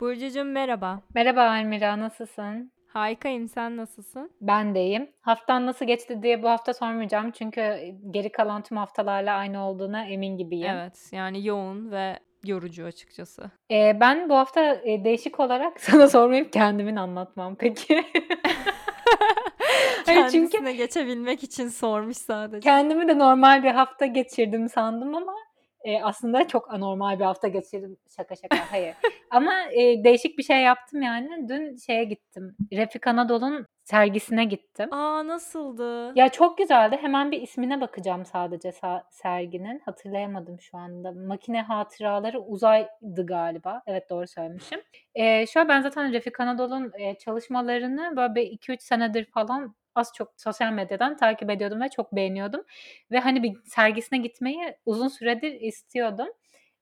Burcucuğum merhaba. Merhaba Almira, nasılsın? Harikayım, sen nasılsın? Ben de iyiyim. Haftan nasıl geçti diye bu hafta sormayacağım çünkü geri kalan tüm haftalarla aynı olduğuna emin gibiyim. Evet, yani yoğun ve yorucu açıkçası. Ee, ben bu hafta e, değişik olarak sana sormayıp kendimin anlatmam peki. Hayır çünkü Kendisine geçebilmek için sormuş sadece. kendimi de normal bir hafta geçirdim sandım ama e, aslında çok anormal bir hafta geçirdim. Şaka şaka hayır. Ama e, değişik bir şey yaptım yani. Dün şeye gittim. Refik Anadolu'nun sergisine gittim. Aa nasıldı? Ya çok güzeldi. Hemen bir ismine bakacağım sadece sa- serginin. Hatırlayamadım şu anda. Makine Hatıraları Uzaydı galiba. Evet doğru söylemişim. Ee, şöyle ben zaten Refik Anadolu'nun e, çalışmalarını böyle 2-3 senedir falan az çok sosyal medyadan takip ediyordum ve çok beğeniyordum. Ve hani bir sergisine gitmeyi uzun süredir istiyordum.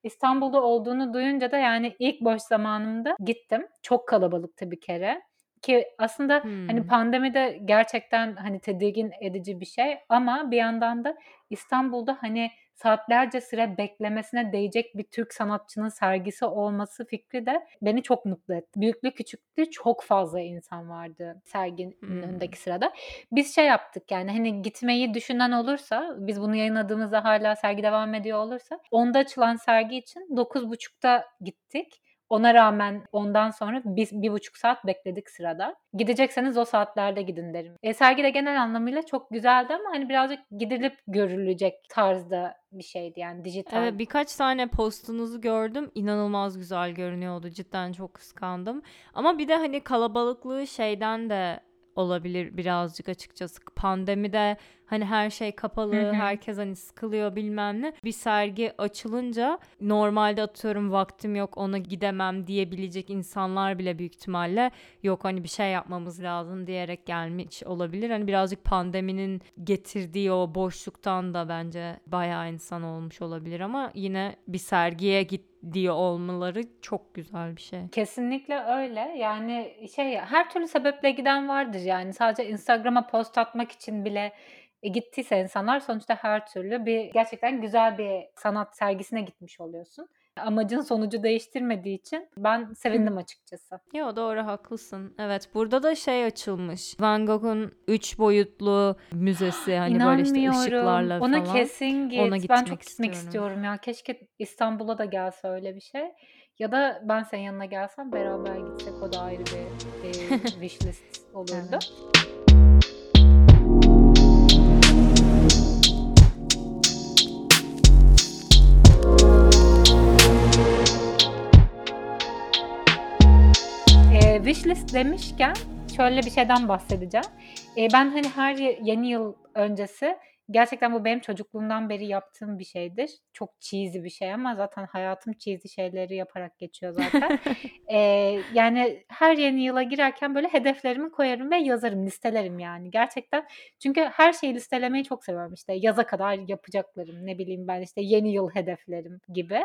İstanbul'da olduğunu duyunca da yani ilk boş zamanımda gittim. Çok kalabalıktı bir kere. Ki aslında hani pandemide gerçekten hani tedirgin edici bir şey ama bir yandan da İstanbul'da hani saatlerce süre beklemesine değecek bir Türk sanatçının sergisi olması fikri de beni çok mutlu etti. Büyüklü küçüklü çok fazla insan vardı serginin hmm. önündeki sırada. Biz şey yaptık yani hani gitmeyi düşünen olursa biz bunu yayınladığımızda hala sergi devam ediyor olursa onda açılan sergi için 9.30'da gittik. Ona rağmen ondan sonra biz bir buçuk saat bekledik sırada. Gidecekseniz o saatlerde gidin derim. E, sergi de genel anlamıyla çok güzeldi ama hani birazcık gidilip görülecek tarzda bir şeydi yani dijital. Evet birkaç tane postunuzu gördüm. İnanılmaz güzel görünüyordu. Cidden çok kıskandım. Ama bir de hani kalabalıklığı şeyden de olabilir birazcık açıkçası. Pandemide hani her şey kapalı, hı hı. herkes hani sıkılıyor bilmem ne. Bir sergi açılınca normalde atıyorum vaktim yok ona gidemem diyebilecek insanlar bile büyük ihtimalle yok hani bir şey yapmamız lazım diyerek gelmiş olabilir. Hani birazcık pandeminin getirdiği o boşluktan da bence bayağı insan olmuş olabilir ama yine bir sergiye git diye olmaları çok güzel bir şey. Kesinlikle öyle. Yani şey her türlü sebeple giden vardır yani. Sadece Instagram'a post atmak için bile e, gittiyse insanlar sonuçta her türlü bir gerçekten güzel bir sanat sergisine gitmiş oluyorsun. Amacın sonucu değiştirmediği için ben sevindim açıkçası. Yo doğru haklısın. Evet burada da şey açılmış. Van Gogh'un üç boyutlu müzesi hani böyle işte ışıklarla Ona falan. kesin git. Ona ben çok gitmek istiyorum. ya. Keşke İstanbul'a da gelse öyle bir şey. Ya da ben senin yanına gelsem beraber gitsek o da ayrı bir e, wishlist olurdu. evet. Wishlist demişken şöyle bir şeyden bahsedeceğim. E, ben hani her yeni yıl öncesi gerçekten bu benim çocukluğumdan beri yaptığım bir şeydir. Çok cheesy bir şey ama zaten hayatım cheesy şeyleri yaparak geçiyor zaten. ee, yani her yeni yıla girerken böyle hedeflerimi koyarım ve yazarım, listelerim yani. Gerçekten çünkü her şeyi listelemeyi çok seviyorum işte. Yaza kadar yapacaklarım, ne bileyim ben işte yeni yıl hedeflerim gibi.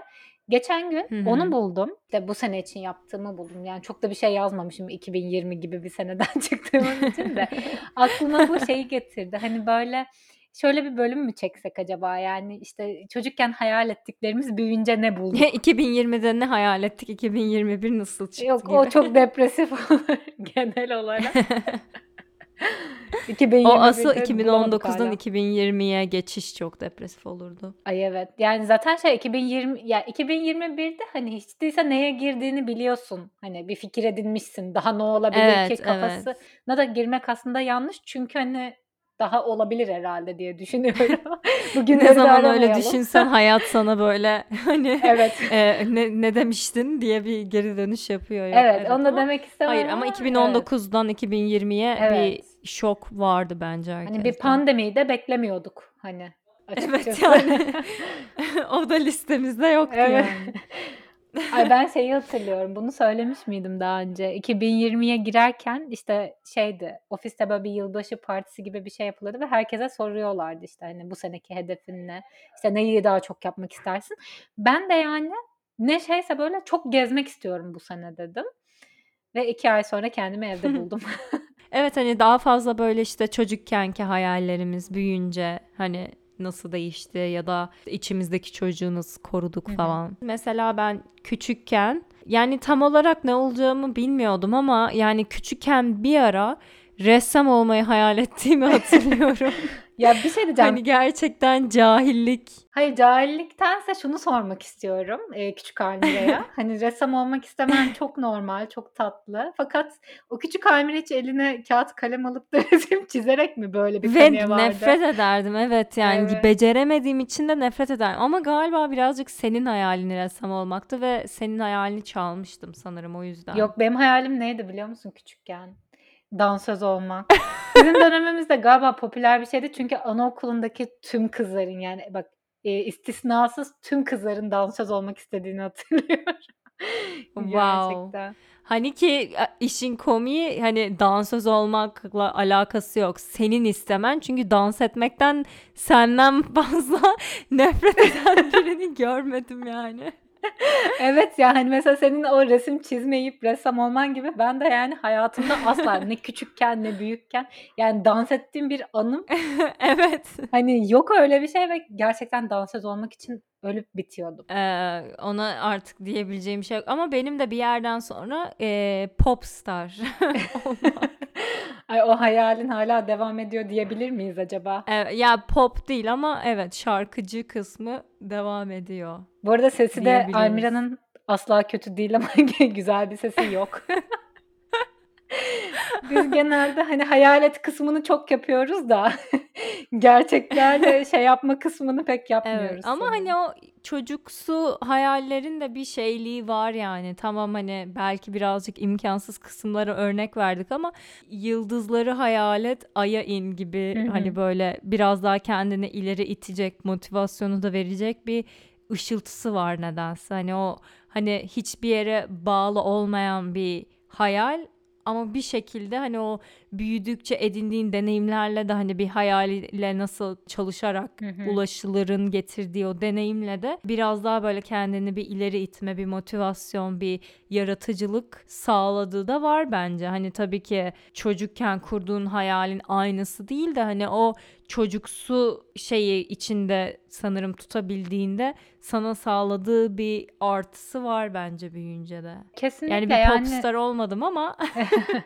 Geçen gün Hı-hı. onu buldum. İşte bu sene için yaptığımı buldum. Yani çok da bir şey yazmamışım 2020 gibi bir seneden çıktığım için de. Aklıma bu şeyi getirdi. Hani böyle şöyle bir bölüm mü çeksek acaba? Yani işte çocukken hayal ettiklerimiz büyüyünce ne bulduk? 2020'de ne hayal ettik? 2021 nasıl çıktı Yok gibi. o çok depresif olur genel olarak. 2021'de o asıl 2019'dan 2020'ye geçiş çok depresif olurdu. Ay evet. Yani zaten şey 2020 ya yani 2021'de hani hiç değilse neye girdiğini biliyorsun. Hani bir fikir edinmişsin. Daha ne olabilir evet, ki kafası. Evet. Ne da girmek aslında yanlış. Çünkü hani daha olabilir herhalde diye düşünüyorum. Bugün ne zaman öyle düşünsen hayat sana böyle hani evet. e, ne, ne demiştin diye bir geri dönüş yapıyor. Yok. Evet, evet onu da demek istemem. Hayır ama 2019'dan evet. 2020'ye evet. bir şok vardı bence herkeste. Hani bir pandemiyi de beklemiyorduk hani. Açıkçası. Evet yani o da listemizde yoktu evet. yani. Ay ben şeyi hatırlıyorum. Bunu söylemiş miydim daha önce? 2020'ye girerken işte şeydi. Ofiste böyle bir yılbaşı partisi gibi bir şey yapılıyordu ve herkese soruyorlardı işte hani bu seneki hedefin ne? İşte neyi daha çok yapmak istersin? Ben de yani ne şeyse böyle çok gezmek istiyorum bu sene dedim. Ve iki ay sonra kendimi evde buldum. evet hani daha fazla böyle işte çocukkenki hayallerimiz büyüyünce hani nasıl değişti ya da içimizdeki çocuğu nasıl koruduk falan. Hı hı. Mesela ben küçükken Yani tam olarak ne olacağımı bilmiyordum ama yani küçükken bir ara ressam olmayı hayal ettiğimi hatırlıyorum. Ya bir şey diyeceğim. Hani gerçekten cahillik. Hayır cahilliktense şunu sormak istiyorum e, küçük Almire'ye. hani ressam olmak istemen çok normal, çok tatlı. Fakat o küçük Almire hiç eline kağıt kalem alıp da resim çizerek mi böyle bir Ve kanıya vardı? nefret ederdim evet yani Evet. beceremediğim için de nefret ederdim. Ama galiba birazcık senin hayalin ressam olmaktı ve senin hayalini çalmıştım sanırım o yüzden. Yok benim hayalim neydi biliyor musun küçükken? Dansöz olmak. Bizim dönemimizde galiba popüler bir şeydi çünkü anaokulundaki tüm kızların yani bak e, istisnasız tüm kızların dansöz olmak istediğini hatırlıyorum. Wow. Gerçekten. Hani ki işin komiği hani dansöz olmakla alakası yok. Senin istemen çünkü dans etmekten senden fazla nefret eden birini görmedim yani. Evet ya hani mesela senin o resim çizmeyip ressam olman gibi ben de yani hayatımda asla ne küçükken ne büyükken yani dans ettiğim bir anım evet. hani yok öyle bir şey ve gerçekten dansöz olmak için ölüp bitiyordum. Ee, ona artık diyebileceğim bir şey yok. Ama benim de bir yerden sonra e, pop star olmak. Ay o hayalin hala devam ediyor diyebilir miyiz acaba? Evet, ya pop değil ama evet şarkıcı kısmı devam ediyor. Bu arada sesi de. Almira'nın asla kötü değil ama güzel bir sesi yok. Biz genelde hani hayalet kısmını çok yapıyoruz da gerçeklerle şey yapma kısmını pek yapmıyoruz. Evet ama sanırım. hani o çocuksu hayallerin de bir şeyliği var yani. Tamam hani belki birazcık imkansız kısımlara örnek verdik ama yıldızları hayal et, aya in gibi Hı hı. hani böyle biraz daha kendini ileri itecek, motivasyonu da verecek bir ışıltısı var nedense. Hani o hani hiçbir yere bağlı olmayan bir hayal ama bir şekilde hani o büyüdükçe edindiğin deneyimlerle de hani bir hayaliyle nasıl çalışarak Hı hı. ulaşılırın getirdiği o deneyimle de biraz daha böyle kendini bir ileri itme, bir motivasyon, bir yaratıcılık sağladığı da var bence. Hani tabii ki çocukken kurduğun hayalin aynısı değil de hani o çocuksu şeyi içinde sanırım tutabildiğinde sana sağladığı bir artısı var bence büyüyünce de. Kesinlikle Yani bir yani popstar olmadım ama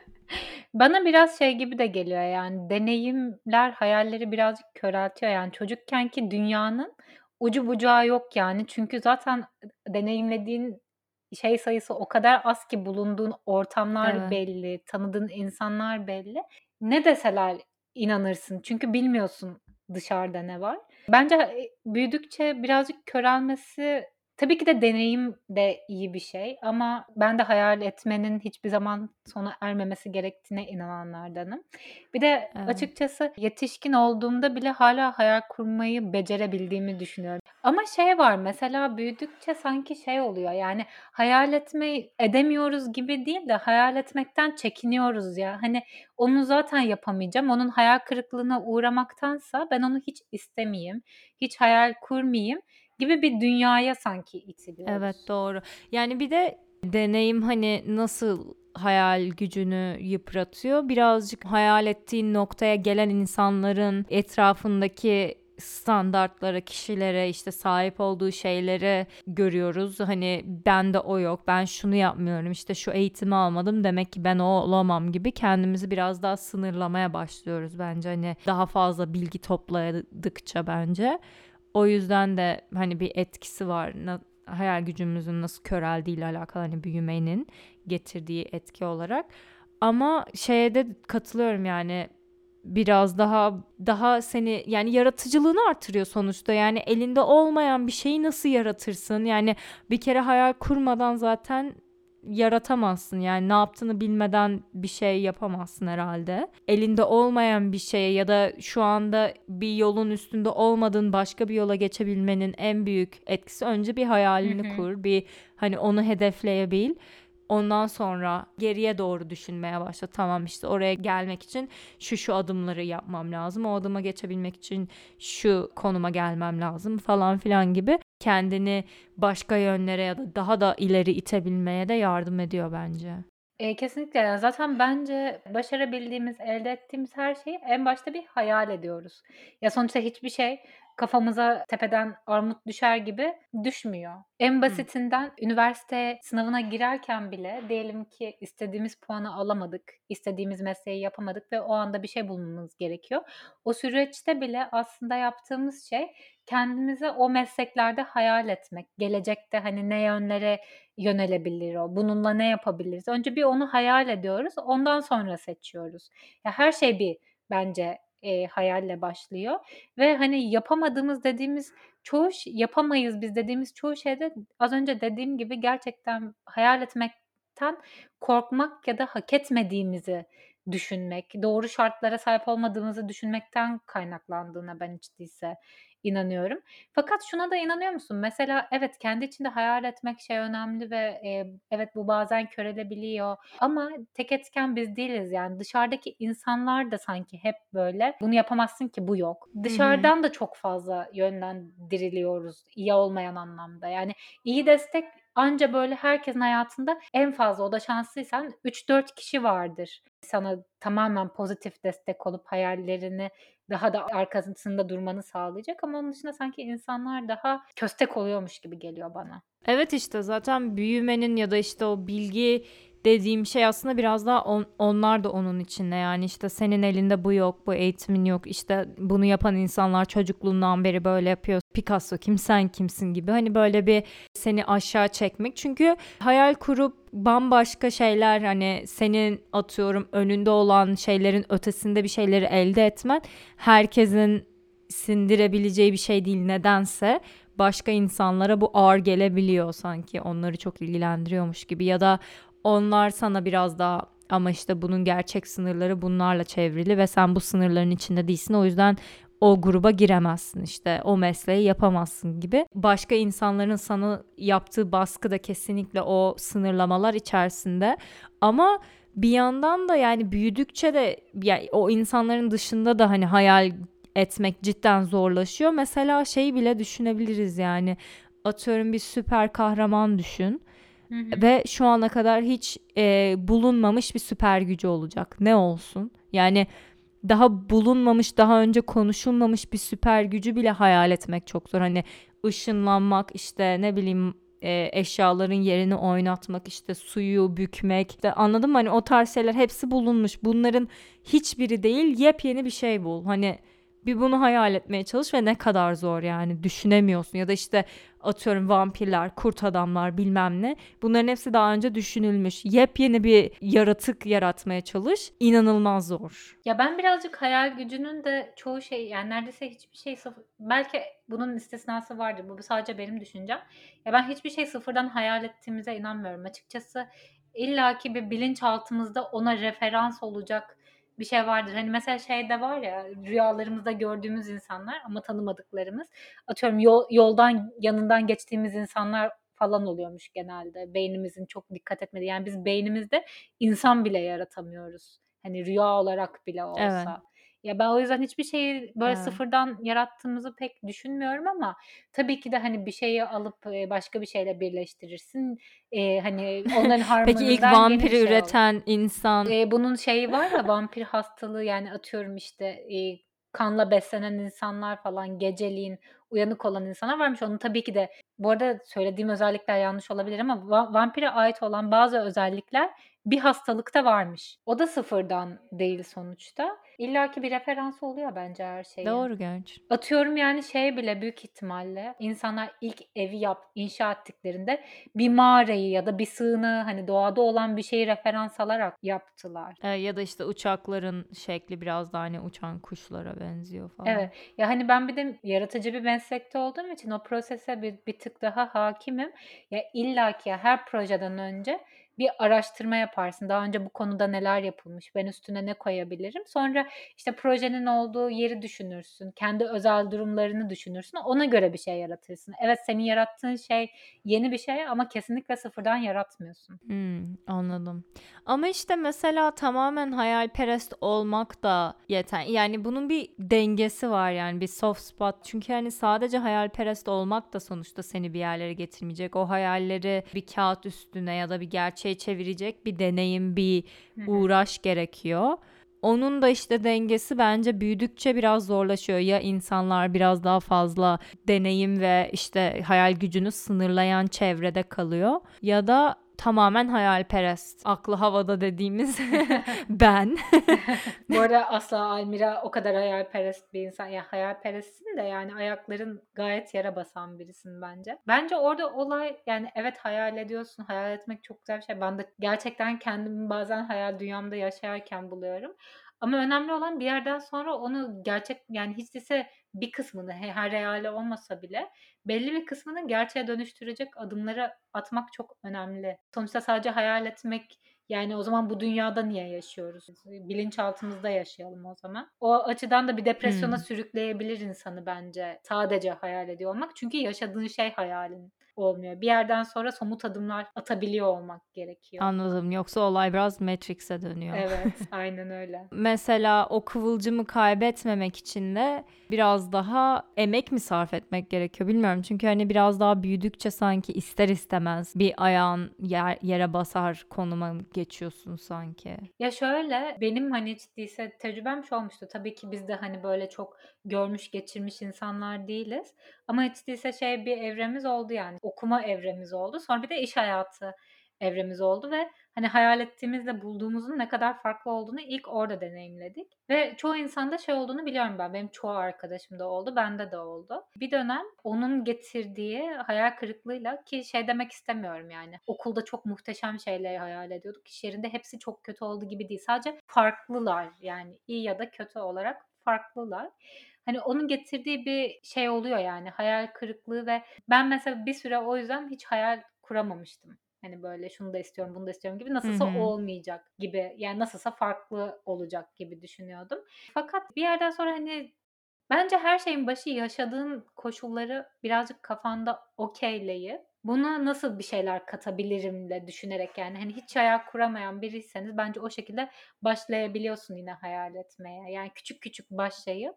bana biraz şey gibi de geliyor yani deneyimler hayalleri birazcık köreltiyor yani çocukkenki dünyanın ucu bucağı yok yani çünkü zaten deneyimlediğin şey sayısı o kadar az ki bulunduğun ortamlar Evet. belli, tanıdığın insanlar belli. Ne deseler inanırsın çünkü bilmiyorsun dışarıda ne var. Bence büyüdükçe birazcık körelmesi tabii ki de deneyim de iyi bir şey ama ben de hayal etmenin hiçbir zaman sona ermemesi gerektiğine inananlardanım. Bir de Evet. açıkçası yetişkin olduğumda bile hala hayal kurmayı becerebildiğimi düşünüyorum. Ama şey var mesela büyüdükçe sanki şey oluyor yani hayal etmeyi edemiyoruz gibi değil de hayal etmekten çekiniyoruz ya. Hani onu zaten yapamayacağım. Onun hayal kırıklığına uğramaktansa ben onu hiç istemeyeyim, hiç hayal kurmayayım gibi bir dünyaya sanki Evet itiliyoruz. doğru. Yani bir de deneyim hani nasıl hayal gücünü yıpratıyor. Birazcık hayal ettiğin noktaya gelen insanların etrafındaki standartlara, kişilere, işte sahip olduğu şeylere görüyoruz. Hani bende o yok, ben şunu yapmıyorum, işte şu eğitimi almadım demek ki ben o olamam gibi kendimizi biraz daha sınırlamaya başlıyoruz bence. Hani daha fazla bilgi topladıkça bence. O yüzden de hani bir etkisi var. Na- hayal gücümüzün nasıl köreldiğiyle alakalı hani büyümenin getirdiği etki olarak. Ama şeye de katılıyorum yani biraz daha daha seni yani yaratıcılığını artırıyor sonuçta. Yani elinde olmayan bir şeyi nasıl yaratırsın? Yani bir kere hayal kurmadan zaten yaratamazsın. Yani ne yaptığını bilmeden bir şey yapamazsın herhalde. Elinde olmayan bir şeye ya da şu anda bir yolun üstünde olmadığın başka bir yola geçebilmenin en büyük etkisi önce bir hayalini kur. Bir hani onu hedefleyebil. Ondan sonra geriye doğru düşünmeye başla. Tamam işte oraya gelmek için şu şu adımları yapmam lazım. O adıma geçebilmek için şu konuma gelmem lazım falan filan gibi kendini başka yönlere ya da daha da ileri itebilmeye de yardım ediyor bence. E, kesinlikle. Zaten bence başarabildiğimiz, elde ettiğimiz her şeyi en başta bir hayal ediyoruz. Ya sonuçta hiçbir şey kafamıza tepeden armut düşer gibi düşmüyor. En basitinden üniversite sınavına girerken bile diyelim ki istediğimiz puanı alamadık, istediğimiz mesleği yapamadık ve o anda bir şey bulmamız gerekiyor. O süreçte bile aslında yaptığımız şey kendimize o mesleklerde hayal etmek. Gelecekte hani ne yönlere yönelebilir o, bununla ne yapabiliriz? Önce bir onu hayal ediyoruz, ondan sonra seçiyoruz. Ya her şey bir bence e, hayalle başlıyor ve hani yapamadığımız dediğimiz çoğu yapamayız biz dediğimiz çoğu şeyde az önce dediğim gibi gerçekten hayal etmekten korkmak ya da hak etmediğimizi düşünmek, doğru şartlara sahip olmadığımızı düşünmekten kaynaklandığına ben hiç değilse inanıyorum. Fakat şuna da inanıyor musun? Mesela evet kendi içinde hayal etmek şey önemli ve e, evet bu bazen körelebiliyor ama tek etken biz değiliz yani dışarıdaki insanlar da sanki hep böyle bunu yapamazsın ki bu yok. Dışarıdan da çok fazla yönlendiriliyoruz iyi olmayan anlamda. Yani iyi destek Anca böyle herkesin hayatında en fazla o da şanslıysan 3-4 kişi vardır. Sana tamamen pozitif destek olup hayallerini daha da arkasında durmanı sağlayacak ama onun dışında sanki insanlar daha köstek oluyormuş gibi geliyor bana. Evet işte zaten büyümenin ya da işte o bilgi dediğim şey aslında biraz daha on, onlar da onun içinde yani işte senin elinde bu yok bu eğitimin yok işte bunu yapan insanlar çocukluğundan beri böyle yapıyor Picasso kim sen kimsin gibi. Hani böyle bir seni aşağı çekmek. Çünkü hayal kurup bambaşka şeyler hani senin atıyorum önünde olan şeylerin ötesinde bir şeyleri elde etmen herkesin sindirebileceği bir şey değil nedense. Başka insanlara bu ağır gelebiliyor sanki. Onları çok ilgilendiriyormuş gibi. Ya da onlar sana biraz daha ama işte bunun gerçek sınırları bunlarla çevrili ve sen bu sınırların içinde değilsin. O yüzden o gruba giremezsin işte o mesleği yapamazsın gibi. Başka insanların sana yaptığı baskı da kesinlikle o sınırlamalar içerisinde. Ama bir yandan da yani büyüdükçe de yani o insanların dışında da hani hayal etmek cidden zorlaşıyor. Mesela şeyi bile düşünebiliriz yani atıyorum bir süper kahraman düşün. Hı hı. Ve şu ana kadar hiç e, bulunmamış bir süper gücü olacak. Ne olsun? Yani daha bulunmamış, daha önce konuşulmamış bir süper gücü bile hayal etmek çok zor. Hani ışınlanmak, işte ne bileyim e, eşyaların yerini oynatmak, işte suyu bükmek. İşte anladın mı? Hani o tarz şeyler hepsi bulunmuş. Bunların hiçbiri değil, yepyeni bir şey bul. Hani bir bunu hayal etmeye çalış ve ne kadar zor yani düşünemiyorsun ya da işte atıyorum vampirler, kurt adamlar bilmem ne bunların hepsi daha önce düşünülmüş. Yepyeni bir yaratık yaratmaya çalış inanılmaz zor. Ya ben birazcık hayal gücünün de çoğu şey yani neredeyse hiçbir şey sıfır belki bunun istisnası vardır bu sadece benim düşüncem. Ya ben hiçbir şey sıfırdan hayal ettiğimize inanmıyorum açıkçası. İlla ki bir bilinçaltımızda ona referans olacak bir şey vardır. Hani mesela şeyde var ya rüyalarımızda gördüğümüz insanlar ama tanımadıklarımız. Atıyorum yol, yoldan yanından geçtiğimiz insanlar falan oluyormuş genelde. Beynimizin çok dikkat etmediği. Yani biz beynimizde insan bile yaratamıyoruz. Hani rüya olarak bile olsa. Evet. Ya ben o yüzden hiçbir şeyi böyle Evet. sıfırdan yarattığımızı pek düşünmüyorum ama tabii ki de hani bir şeyi alıp başka bir şeyle birleştirirsin. Eee, hani onların Peki ilk vampiri şey olur. üreten insan Eee, bunun şeyi var ya vampir hastalığı yani atıyorum işte eee, kanla beslenen insanlar falan geceliğin uyanık olan insanlar varmış. Onun tabii ki de bu arada söylediğim özellikler yanlış olabilir ama va- vampire ait olan bazı özellikler bir hastalıkta varmış. O da sıfırdan değil sonuçta. İlla ki bir referans oluyor bence her şeye. Doğru gerçi. Atıyorum yani şey bile büyük ihtimalle insanlar ilk evi yap, inşa ettiklerinde bir mağarayı ya da bir sığınağı hani doğada olan bir şeyi referans alarak yaptılar. E, ya da işte uçakların şekli biraz daha hani uçan kuşlara benziyor falan. Evet. Ya hani ben bir de yaratıcı bir meslekte olduğum için o prosese bir, bir tık daha hakimim. Ya illa ki her projeden önce bir araştırma yaparsın. Daha önce bu konuda neler yapılmış, ben üstüne ne koyabilirim? Sonra işte projenin olduğu yeri düşünürsün, kendi özel durumlarını düşünürsün. Ona göre bir şey yaratırsın. Evet senin yarattığın şey yeni bir şey ama kesinlikle sıfırdan yaratmıyorsun. Hmm, anladım. Ama işte mesela tamamen hayalperest olmak da yeter. Yani bunun bir dengesi var yani bir soft spot. Çünkü hani sadece hayalperest olmak da sonuçta seni bir yerlere getirmeyecek. O hayalleri bir kağıt üstüne ya da bir gerçeğe çevirecek bir deneyim, bir uğraş gerekiyor. Onun da işte dengesi bence büyüdükçe biraz zorlaşıyor. Ya insanlar biraz daha fazla deneyim ve işte hayal gücünü sınırlayan çevrede kalıyor ya da tamamen hayalperest. Aklı havada dediğimiz ben. Bu arada asla Almira o kadar hayalperest bir insan. Ya hayalperestsin de yani ayakların gayet yere basan birisin bence. Bence orada olay yani evet hayal ediyorsun. Hayal etmek çok güzel bir şey. Ben de gerçekten kendimi bazen hayal dünyamda yaşarken buluyorum. Ama önemli olan bir yerden sonra onu gerçek yani hiç değilse bir kısmını her hayali olmasa bile belli bir kısmını gerçeğe dönüştürecek adımları atmak çok önemli. Sonuçta sadece hayal etmek yani o zaman bu dünyada niye yaşıyoruz? Bilinçaltımızda yaşayalım o zaman. O açıdan da bir depresyona hmm. sürükleyebilir insanı bence. Sadece hayal ediyor olmak. Çünkü yaşadığın şey hayalin olmuyor. Bir yerden sonra somut adımlar atabiliyor olmak gerekiyor. Anladım. Yoksa olay biraz Matrix'e dönüyor. Evet, aynen öyle. Mesela o kıvılcımı kaybetmemek için de biraz daha emek mi sarf etmek gerekiyor bilmiyorum. Çünkü hani biraz daha büyüdükçe sanki ister istemez bir ayağın yer, yere basar konuma geçiyorsun sanki. Ya şöyle benim hani ciddiyse tecrübem şu olmuştu. Tabii ki biz de hani böyle çok görmüş geçirmiş insanlar değiliz. Ama hiç değilse şey bir evremiz oldu yani. Okuma evremiz oldu. Sonra bir de iş hayatı evremiz oldu ve hani hayal ettiğimizle bulduğumuzun ne kadar farklı olduğunu ilk orada deneyimledik. Ve çoğu insanda şey olduğunu biliyorum ben. Benim çoğu arkadaşım da oldu, bende de oldu. Bir dönem onun getirdiği hayal kırıklığıyla ki şey demek istemiyorum yani. Okulda çok muhteşem şeyleri hayal ediyorduk. İş yerinde hepsi çok kötü oldu gibi değil. Sadece farklılar yani iyi ya da kötü olarak farklılar. Hani onun getirdiği bir şey oluyor yani hayal kırıklığı ve ben mesela bir süre o yüzden hiç hayal kuramamıştım. Hani böyle şunu da istiyorum, bunu da istiyorum gibi nasılsa Hı hı. olmayacak gibi. Yani nasılsa farklı olacak gibi düşünüyordum. Fakat bir yerden sonra hani bence her şeyin başı yaşadığın koşulları birazcık kafanda okeyleyip buna nasıl bir şeyler katabilirim de düşünerek yani hani hiç hayal kuramayan biriyseniz bence o şekilde başlayabiliyorsun yine hayal etmeye. Yani küçük küçük başlayıp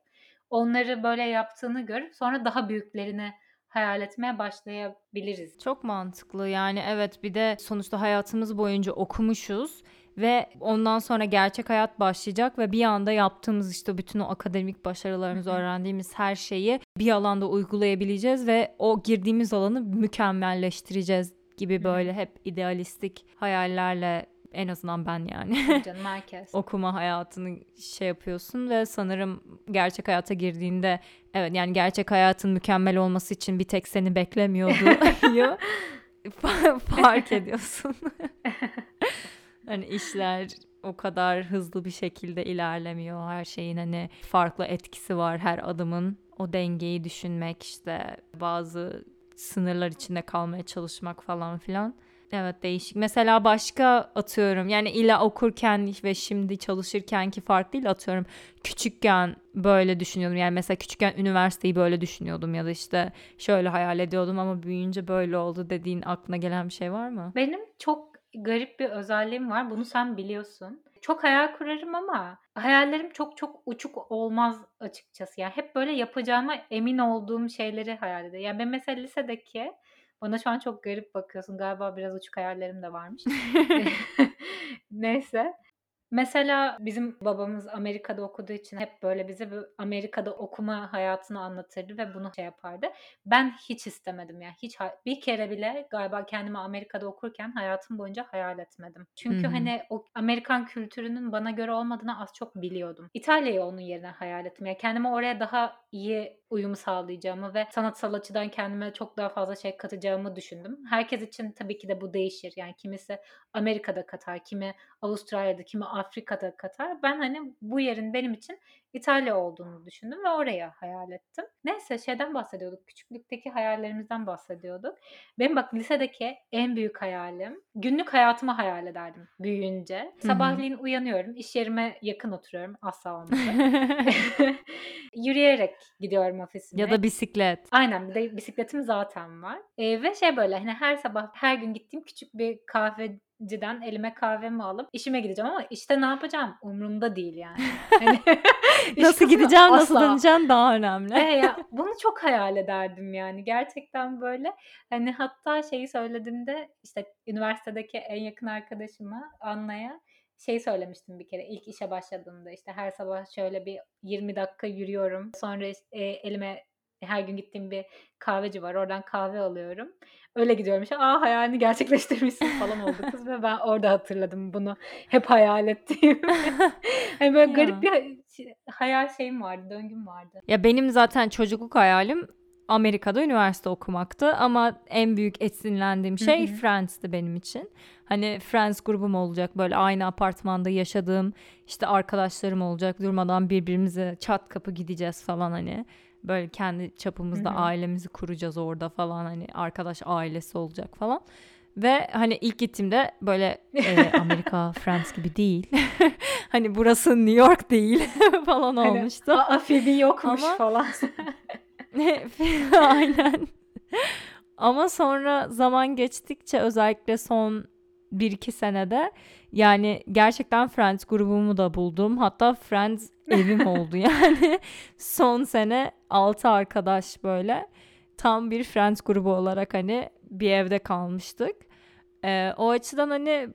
onları böyle yaptığını görüp sonra daha büyüklerini hayal etmeye başlayabiliriz. Çok mantıklı. Yani evet bir de sonuçta hayatımız boyunca okumuşuz ve ondan sonra gerçek hayat başlayacak ve bir anda yaptığımız işte bütün o akademik başarılarımızı öğrendiğimiz her şeyi bir alanda uygulayabileceğiz ve o girdiğimiz alanı mükemmelleştireceğiz gibi böyle hep idealistik hayallerle en azından ben yani. Canım herkes. Okuma hayatını şey yapıyorsun ve sanırım gerçek hayata girdiğinde evet yani gerçek hayatın mükemmel olması için bir tek seni beklemiyordu ya fark ediyorsun. hani işler o kadar hızlı bir şekilde ilerlemiyor. Her şeyin hani farklı etkisi var her adımın. O dengeyi düşünmek işte bazı sınırlar içinde kalmaya çalışmak falan filan. Evet değişik. Mesela başka atıyorum yani illa okurken ve şimdi çalışırken ki fark değil atıyorum. Küçükken böyle düşünüyordum. Yani mesela küçükken üniversiteyi böyle düşünüyordum ya da işte şöyle hayal ediyordum ama büyüyünce böyle oldu dediğin aklına gelen bir şey var mı? Benim çok garip bir özelliğim var. Bunu sen biliyorsun. Çok hayal kurarım ama hayallerim çok çok uçuk olmaz açıkçası. Yani hep böyle yapacağıma emin olduğum şeyleri hayal ederim. Yani ben mesela lisedeki bana şu an çok garip bakıyorsun. Galiba biraz uçuk hayallerim de varmış. Neyse. Mesela bizim babamız Amerika'da okuduğu için hep böyle bize bu Amerika'da okuma hayatını anlatırdı ve bunu şey yapardı. Ben hiç istemedim yani hiç bir kere bile galiba kendimi Amerika'da okurken hayatım boyunca hayal etmedim. Çünkü Hı-hı. hani o Amerikan kültürünün bana göre olmadığını az çok biliyordum. İtalya'yı onun yerine hayal ettim. Yani kendimi oraya daha iyi uyum sağlayacağımı ve sanatsal açıdan kendime çok daha fazla şey katacağımı düşündüm. Herkes için tabii ki de bu değişir. Yani kimisi Amerika'da katar, kimi Avustralya'da, kimi Afrika'da katar. Ben hani bu yerin benim için İtalya olduğunu düşündüm ve oraya hayal ettim. Neyse şeyden bahsediyorduk. Küçüklükteki hayallerimizden bahsediyorduk. Benim bak lisedeki en büyük hayalim günlük hayatımı hayal ederdim büyüyünce. Sabahleyin uyanıyorum. iş yerime yakın oturuyorum. Asla olmadı. Yürüyerek gidiyorum ofisime. Ya da bisiklet. Aynen bir de bisikletim zaten var. Ee, ve şey böyle hani her sabah her gün gittiğim küçük bir kahve ciden elime kahvemi alıp işime gideceğim ama işte ne yapacağım umurumda değil yani. Hani nasıl gideceğim, nasıl döneceğim daha önemli. E, ya, bunu çok hayal ederdim yani gerçekten böyle. Hani hatta şeyi söylediğimde işte üniversitedeki en yakın arkadaşıma Anna'ya Şeyi söylemiştim bir kere ilk işe başladığımda işte her sabah şöyle bir 20 dakika yürüyorum. Sonra işte, eee, elime her gün gittiğim bir kahveci var. Oradan kahve alıyorum. Öyle gidiyorum işte. A, hayalini gerçekleştirmişsin falan oldu kız ve ben orada hatırladım bunu hep hayal ettiğimi. Hani böyle garip bir hayal şeyim vardı, döngüm vardı. Ya benim zaten çocukluk hayalim Amerika'da üniversite okumaktı ama en büyük esinlendiğim Hı şey. Friends'ti benim için. Hani Friends grubum olacak böyle aynı apartmanda yaşadığım işte arkadaşlarım olacak durmadan birbirimize çat kapı gideceğiz falan hani. Böyle kendi çapımızda hı. ailemizi kuracağız orada falan hani arkadaş ailesi olacak falan. Ve hani ilk gittiğimde böyle e, Amerika Friends gibi değil. hani burası New York değil falan Hani olmuştu. a Phoebe yokmuş Ama falan. Aynen. Ama sonra zaman geçtikçe özellikle son 1-2 senede yani gerçekten Friends grubumu da buldum. Hatta Friends evim oldu yani. Son sene 6 arkadaş böyle tam bir Friends grubu olarak hani bir evde kalmıştık. Ee, o açıdan hani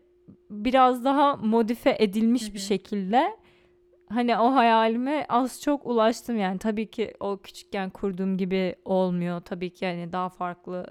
biraz daha modife edilmiş Hı bir şekilde hani o hayalime az çok ulaştım yani. Tabii ki o küçükken kurduğum gibi olmuyor. Tabii ki hani daha farklı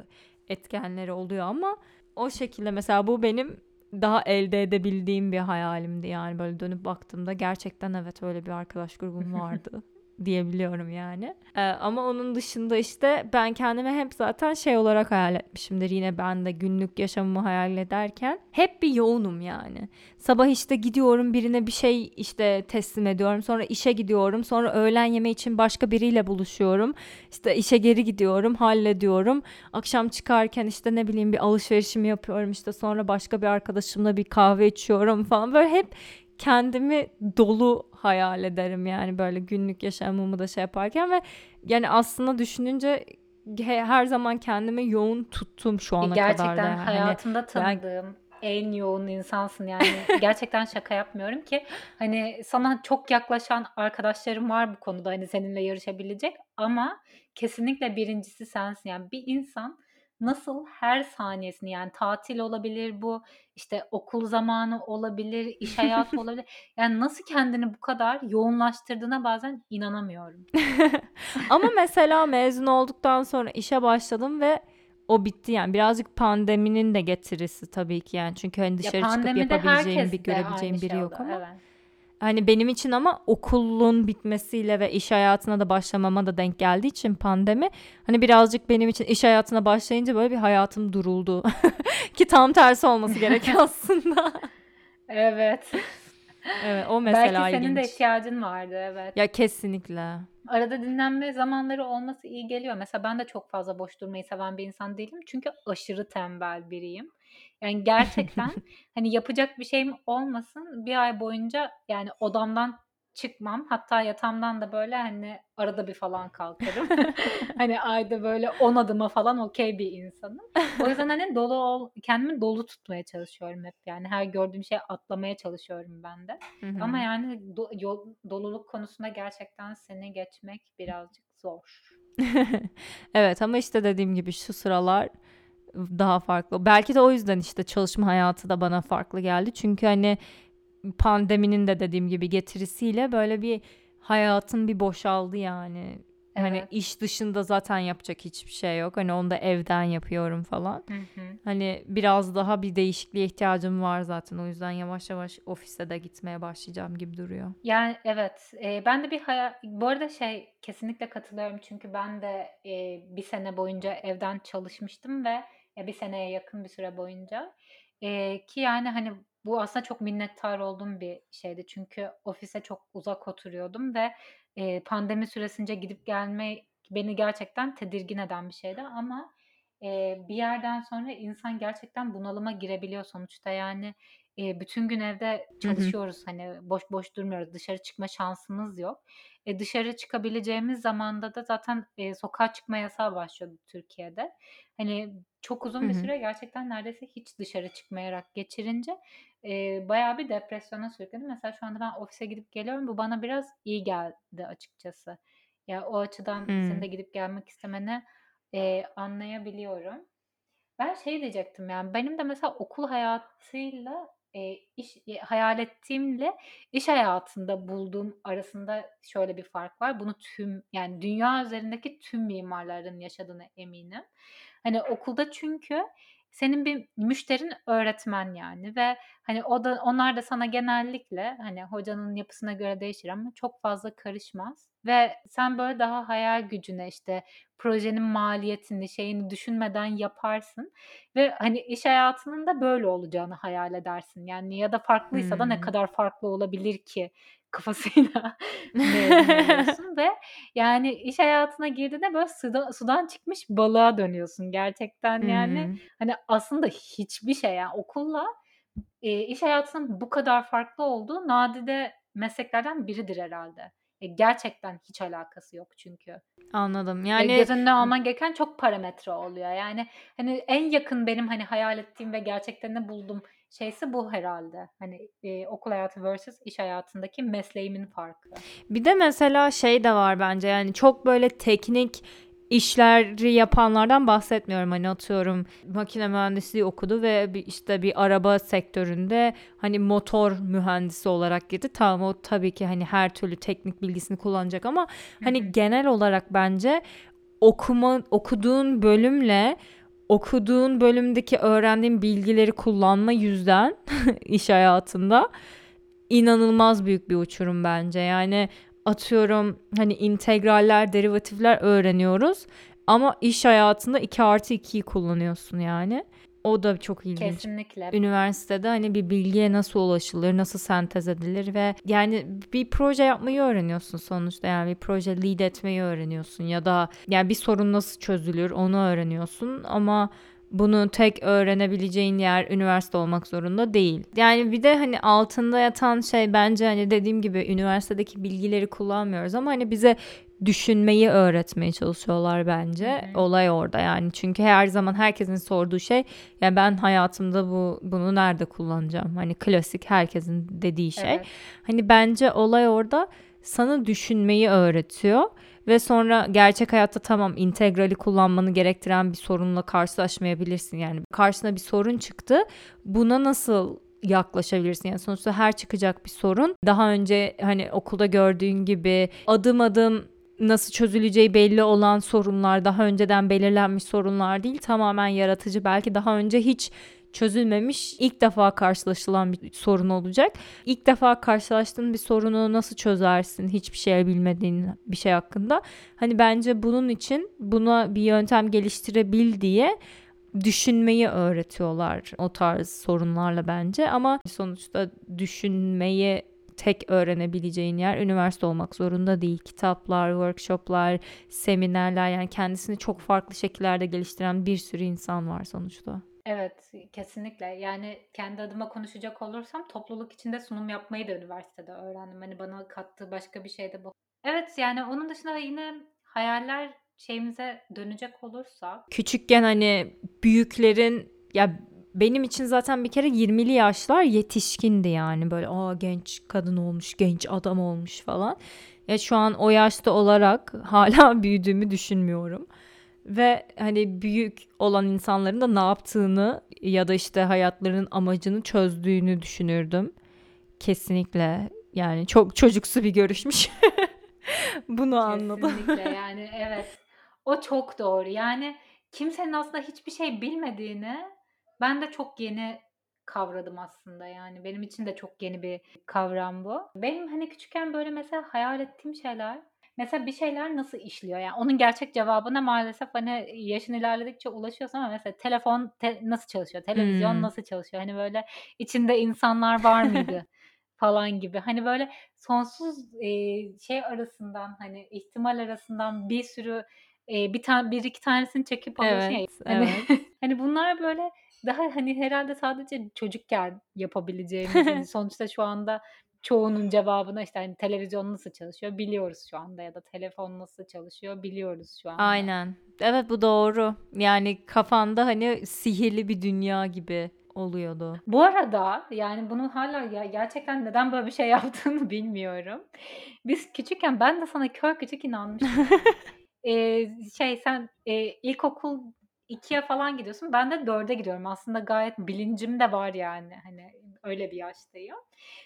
etkenleri oluyor ama o şekilde mesela bu benim daha elde edebildiğim bir hayalimdi. Yani böyle dönüp baktığımda gerçekten evet öyle bir arkadaş grubum vardı diyebiliyorum yani. Ee, ama onun dışında işte ben kendime hep zaten şey olarak hayal etmişimdir. Yine ben de günlük yaşamımı hayal ederken hep bir yoğunum yani. Sabah işte gidiyorum birine bir şey işte teslim ediyorum. Sonra işe gidiyorum. Sonra öğlen yemeği için başka biriyle buluşuyorum. İşte işe geri gidiyorum, hallediyorum. Akşam çıkarken işte ne bileyim bir alışverişimi yapıyorum. İşte sonra başka bir arkadaşımla bir kahve içiyorum falan. Böyle hep kendimi dolu hayal ederim yani böyle günlük yaşamımı da şey yaparken ve yani aslında düşününce he- her zaman kendimi yoğun tuttum şu ana kadar gerçekten yani. Hani hayatımda ben tanıdığım en yoğun insansın yani. Gerçekten şaka yapmıyorum ki. Hani sana çok yaklaşan arkadaşlarım var bu konuda hani seninle yarışabilecek ama kesinlikle birincisi sensin. Yani bir insan nasıl her saniyesini yani tatil olabilir bu işte okul zamanı olabilir, iş hayatı olabilir. Yani nasıl kendini bu kadar yoğunlaştırdığına bazen inanamıyorum. Ama mesela mezun olduktan sonra işe başladım ve o bitti yani birazcık pandeminin de getirisi tabii ki yani çünkü hani Ya dışarı çıkıp pandemide yapabileceğim bir görebileceğim aynı biri şey yok oldu. ama Evet. Hani benim için ama okulun bitmesiyle ve iş hayatına da başlamama da denk geldiği için pandemi hani birazcık benim için iş hayatına başlayınca böyle bir hayatım duruldu ki tam tersi olması gerekiyor aslında. Evet. Evet o Belki mesela senin de ilginç. ihtiyacın vardı evet. Ya kesinlikle. Arada dinlenme zamanları olması iyi geliyor. Mesela ben de çok fazla boş durmayı seven bir insan değilim. Çünkü aşırı tembel biriyim. Yani gerçekten hani yapacak bir şeyim olmasın bir ay boyunca yani odamdan çıkmam. Hatta yatağımdan da böyle hani arada bir falan kalkarım. hani ayda böyle 10 adıma falan okey bir insanım. O yüzden hani dolu ol, kendimi dolu tutmaya çalışıyorum hep. Yani her gördüğüm şeye atlamaya çalışıyorum ben de. Ama yani do- yol, doluluk konusunda gerçekten seni geçmek birazcık zor. Evet ama işte dediğim gibi şu sıralar daha farklı. Belki de o yüzden işte çalışma hayatı da bana farklı geldi. Çünkü hani pandeminin de dediğim gibi getirisiyle böyle bir hayatın bir boşaldı yani. Hani Evet. iş dışında zaten yapacak hiçbir şey yok. Hani onu da evden yapıyorum falan. Hı hı. Hani biraz daha bir değişikliğe ihtiyacım var zaten. O yüzden yavaş yavaş ofise de gitmeye başlayacağım gibi duruyor. Yani evet, e, ben de bir hayal, bu arada şey kesinlikle katılıyorum çünkü ben de e, bir sene boyunca evden çalışmıştım ve bir seneye yakın bir süre boyunca. E, ki yani hani bu aslında çok minnettar olduğum bir şeydi. Çünkü ofise çok uzak oturuyordum ve e, pandemi süresince gidip gelme beni gerçekten tedirgin eden bir şeydi. Ama e, bir yerden sonra insan gerçekten bunalıma girebiliyor sonuçta. Yani e, bütün gün evde çalışıyoruz. Hani boş boş durmuyoruz. Dışarı çıkma şansımız yok. E, dışarı çıkabileceğimiz zamanda da zaten e, sokağa çıkma yasağı başlıyordu Türkiye'de. Hani çok Hı uzun bir hı. süre gerçekten neredeyse hiç dışarı çıkmayarak geçirince e, bayağı bir depresyona sürükledim. Mesela şu anda ben ofise gidip geliyorum bu bana biraz iyi geldi açıkçası. Ya o açıdan senin de gidip gelmek istemeni e, anlayabiliyorum. Ben şey diyecektim yani benim de mesela okul hayatıyla eee, iş eee, hayal ettiğimle iş hayatında bulduğum arasında şöyle bir fark var. Bunu tüm yani dünya üzerindeki tüm mimarların yaşadığına eminim. Hani okulda çünkü senin bir müşterin öğretmen yani ve hani o da onlar da sana genellikle hani hocanın yapısına göre değişir ama çok fazla karışmaz ve sen böyle daha hayal gücüne işte projenin maliyetini şeyini düşünmeden yaparsın ve hani iş hayatının da böyle olacağını hayal edersin. Yani ya da farklıysa da ne kadar farklı olabilir ki kafasıyla mezun oluyorsun ve yani iş hayatına girdiğinde böyle suda sudan çıkmış balığa dönüyorsun gerçekten yani. Hımm. Hani aslında hiçbir şey yani okulla, eee, iş hayatının bu kadar farklı olduğu nadide mesleklerden biridir herhâlde. E, gerçekten hiç alakası yok çünkü. Anladım. Ve Yani göz önüne alman gereken çok parametre oluyor. Yani, hani, en yakın benim, hani, hayal ettiğim ve gerçekten de bulduğum şeyse bu herhâlde. Hani, eee, okul hayatı vs. iş hayatındaki mesleğimin farkı. Bir de mesela şey de var bence, yani, çok böyle teknik işleri yapanlardan bahsetmiyorum. Hani, atıyorum makine mühendisliği okudu ve bir, işte, bir araba sektöründe, hani, motor mühendisi olarak girdi. Tamam, o tabii ki, hani, her türlü teknik bilgisini kullanacak ama, hani, genel olarak bence okuma okuduğun bölümle okuduğun bölümdeki öğrendiğin bilgileri kullanma yüzden iş hayatında inanılmaz büyük bir uçurum bence. Yani, atıyorum, hani, integraller, derivatifler öğreniyoruz ama iş hayatında 2+2'yi kullanıyorsun yani. O da çok ilginç. Kesinlikle. Üniversitede, hani, bir bilgiye nasıl ulaşılır, nasıl sentez edilir ve yani bir proje yapmayı öğreniyorsun sonuçta. Yani bir proje lead etmeyi öğreniyorsun ya da yani bir sorun nasıl çözülür onu öğreniyorsun ama bunu tek öğrenebileceğin yer üniversite olmak zorunda değil. Yani bir de, hani, altında yatan şey bence, hani, dediğim gibi üniversitedeki bilgileri kullanmıyoruz ama, hani, bize düşünmeyi öğretmeye çalışıyorlar bence. Hı hı. Olay orada yani. Çünkü her zaman herkesin sorduğu şey, ya, ben hayatımda bu bunu nerede kullanacağım? Hani, klasik herkesin dediği şey. Evet. Hani, bence olay orada sana düşünmeyi öğretiyor ve sonra gerçek hayatta tamam integrali kullanmanı gerektiren bir sorunla karşılaşmayabilirsin. Yani karşına bir sorun çıktı. Buna nasıl yaklaşabilirsin? Yani sonuçta her çıkacak bir sorun daha önce, hani, okulda gördüğün gibi adım adım nasıl çözüleceği belli olan sorunlar, daha önceden belirlenmiş sorunlar değil. Tamamen yaratıcı, belki daha önce hiç çözülmemiş, ilk defa karşılaşılan bir sorun olacak. İlk defa karşılaştığın bir sorunu nasıl çözersin hiçbir şey bilmediğin bir şey hakkında? Hani, bence bunun için buna bir yöntem geliştirebil diye düşünmeyi öğretiyorlar o tarz sorunlarla bence ama sonuçta düşünmeyi tek öğrenebileceğin yer üniversite olmak zorunda değil. Kitaplar, workshop'lar, seminerler yani kendisini çok farklı şekillerde geliştiren bir sürü insan var sonuçta. Evet, kesinlikle. Yani kendi adıma konuşacak olursam topluluk içinde sunum yapmayı da üniversitede öğrendim. Hani, bana kattığı başka bir şey de bu. Evet, yani onun dışında yine hayaller şeyimize dönecek olursak Küçükken, hani, büyüklerin ya, benim için zaten bir kere 20'li yaşlar yetişkindi yani. Böyle, a, genç kadın olmuş, genç adam olmuş falan. Ya, şu an o yaşta olarak hâlâ büyüdüğümü düşünmüyorum ve, hani, büyük olan insanların da ne yaptığını ya da, işte, hayatlarının amacını çözdüğünü düşünürdüm. Kesinlikle. Yani çok çocuksu bir görüşmüş. Bunu anladım. Kesinlikle, yani, evet. O çok doğru. Yani kimsenin aslında hiçbir şey bilmediğini ben de çok yeni kavradım aslında. Yani benim için de çok yeni bir kavram bu. Benim, hani, küçükken böyle mesela hayal ettiğim şeyler, mesela bir şeyler nasıl işliyor? Yani onun gerçek cevabına maalesef, hani, yaşın ilerledikçe ulaşıyorsun ama mesela telefon te nasıl çalışıyor? Televizyon Hımm. nasıl çalışıyor? Hani, böyle içinde insanlar var mıydı falan gibi. Hani, böyle sonsuz, eee, şey arasından, hani, ihtimal arasından bir sürü, eee, bir tane 1-2 tanesini çekip alıyorsun ya. Evet, Hani evet. hani, bunlar böyle daha, hani, herhâlde sadece çocukken yapabileceğimiz, hani, sonuçta şu anda çoğunun cevabını, işte, hani, televizyon nasıl çalışıyor biliyoruz şu anda ya da telefon nasıl çalışıyor biliyoruz şu anda. Aynen. Evet, bu doğru. Yani kafanda, hani, sihirli bir dünya gibi oluyordu. Bu arada, yani, bunun hâlâ ya gerçekten neden böyle bir şey yaptığını bilmiyorum. Biz küçükken ben de sana kör kütük inanmıştım. Eee, şey sen, eee, ilkokul 2'ye falan gidiyorsun. Ben de 4'e gidiyorum. Aslında gayet bilincim de var yani. Hani öyle bir yaştayım.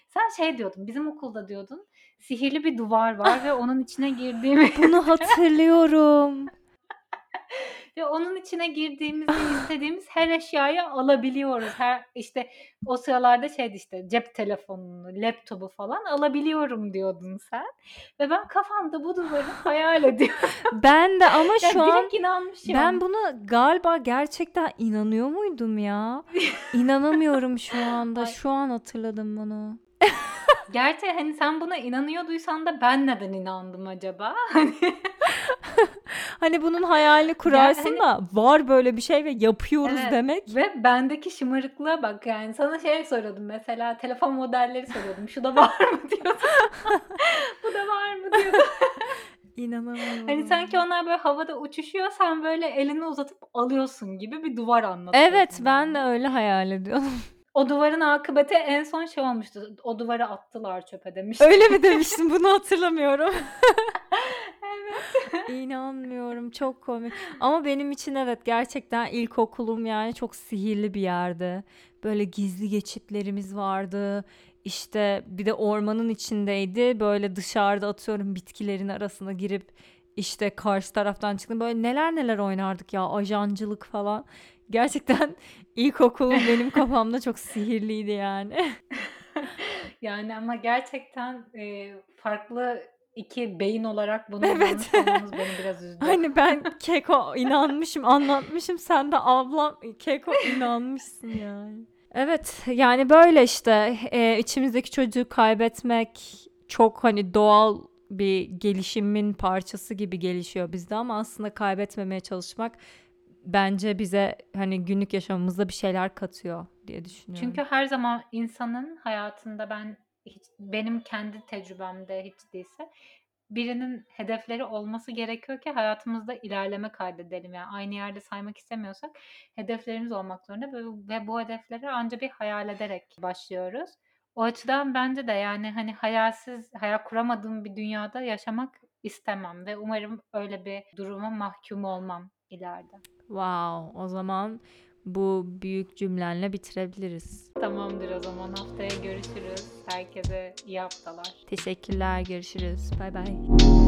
Sen şey diyordun. Bizim okulda diyordun. Sihirli bir duvar var ve onun içine girdiğimi Bunu hatırlıyorum. ve onun içine girdiğimizde istediğimiz her eşyayı alabiliyoruz. Her işte o sıralarda şeydi işte cep telefonunu, laptopu falan alabiliyorum diyordun sen. Ve ben kafamda bu duvarı hayal ediyorum. Ben de ama Ya şu an inanmışım. ben buna galiba gerçekten inanıyor muydum ya? İnanamıyorum şu anda. Şu an hatırladım bunu. Gerçi hani sen buna inanıyorduysan da ben neden inandım acaba? Hani Hani bunun hayalini kurarsın hani- da var böyle bir şey ve yapıyoruz Evet. demek. ve bendeki şımarıklığa bak yani sana şey soruyordum mesela telefon modelleri soruyordum. Şu da var mı diyordum. Bu da var mı diyordum. İnanamıyorum. Hani sanki onlar böyle havada uçuşuyor sen böyle elini uzatıp alıyorsun gibi bir duvar anlatıyorsun. Evet ben yani. de öyle hayal ediyorum. O duvarın akıbeti en son şey olmuştu. O duvarı attılar çöpe demişti. Öyle mi demiştim bunu hatırlamıyorum. İnanmıyorum çok komik. Ama benim için evet gerçekten ilkokulum yani çok sihirli bir yerdi. Böyle gizli geçitlerimiz vardı. İşte bir de ormanın içindeydi. Böyle dışarıda atıyorum bitkilerin arasına girip işte karşı taraftan çıktım. Böyle neler neler oynardık ya ajancılık falan. Gerçekten ilkokulum benim kafamda çok sihirliydi yani. Yani ama gerçekten e, farklı iki beyin olarak bunu Evet. olmamız beni biraz üzdü. Hani ben Keko inanmışım, anlatmışım. Sen de ablam Keko inanmışsın yani. Evet, yani böyle işte e, içimizdeki çocuğu kaybetmek çok hani doğal bir gelişimin parçası gibi gelişiyor bizde ama aslında kaybetmemeye çalışmak bence bize hani günlük yaşamımızda bir şeyler katıyor diye düşünüyorum. Çünkü her zaman insanın hayatında ben hiç benim kendi tecrübemde hiç değilse birinin hedefleri olması gerekiyor ki hayatımızda ilerleme kaydedelim. Yani aynı yerde saymak istemiyorsak hedeflerimiz olmak zorunda ve, bu hedefleri ancak bir hayal ederek başlıyoruz. O açıdan bence de yani hani hayalsiz, hayal kuramadığım bir dünyada yaşamak istemem ve umarım öyle bir duruma mahkum olmam ileride. Wow, o zaman bu büyük cümlenle bitirebiliriz. Tamamdır o zaman haftaya görüşürüz. Herkese iyi haftalar. Teşekkürler, görüşürüz. Bay bay.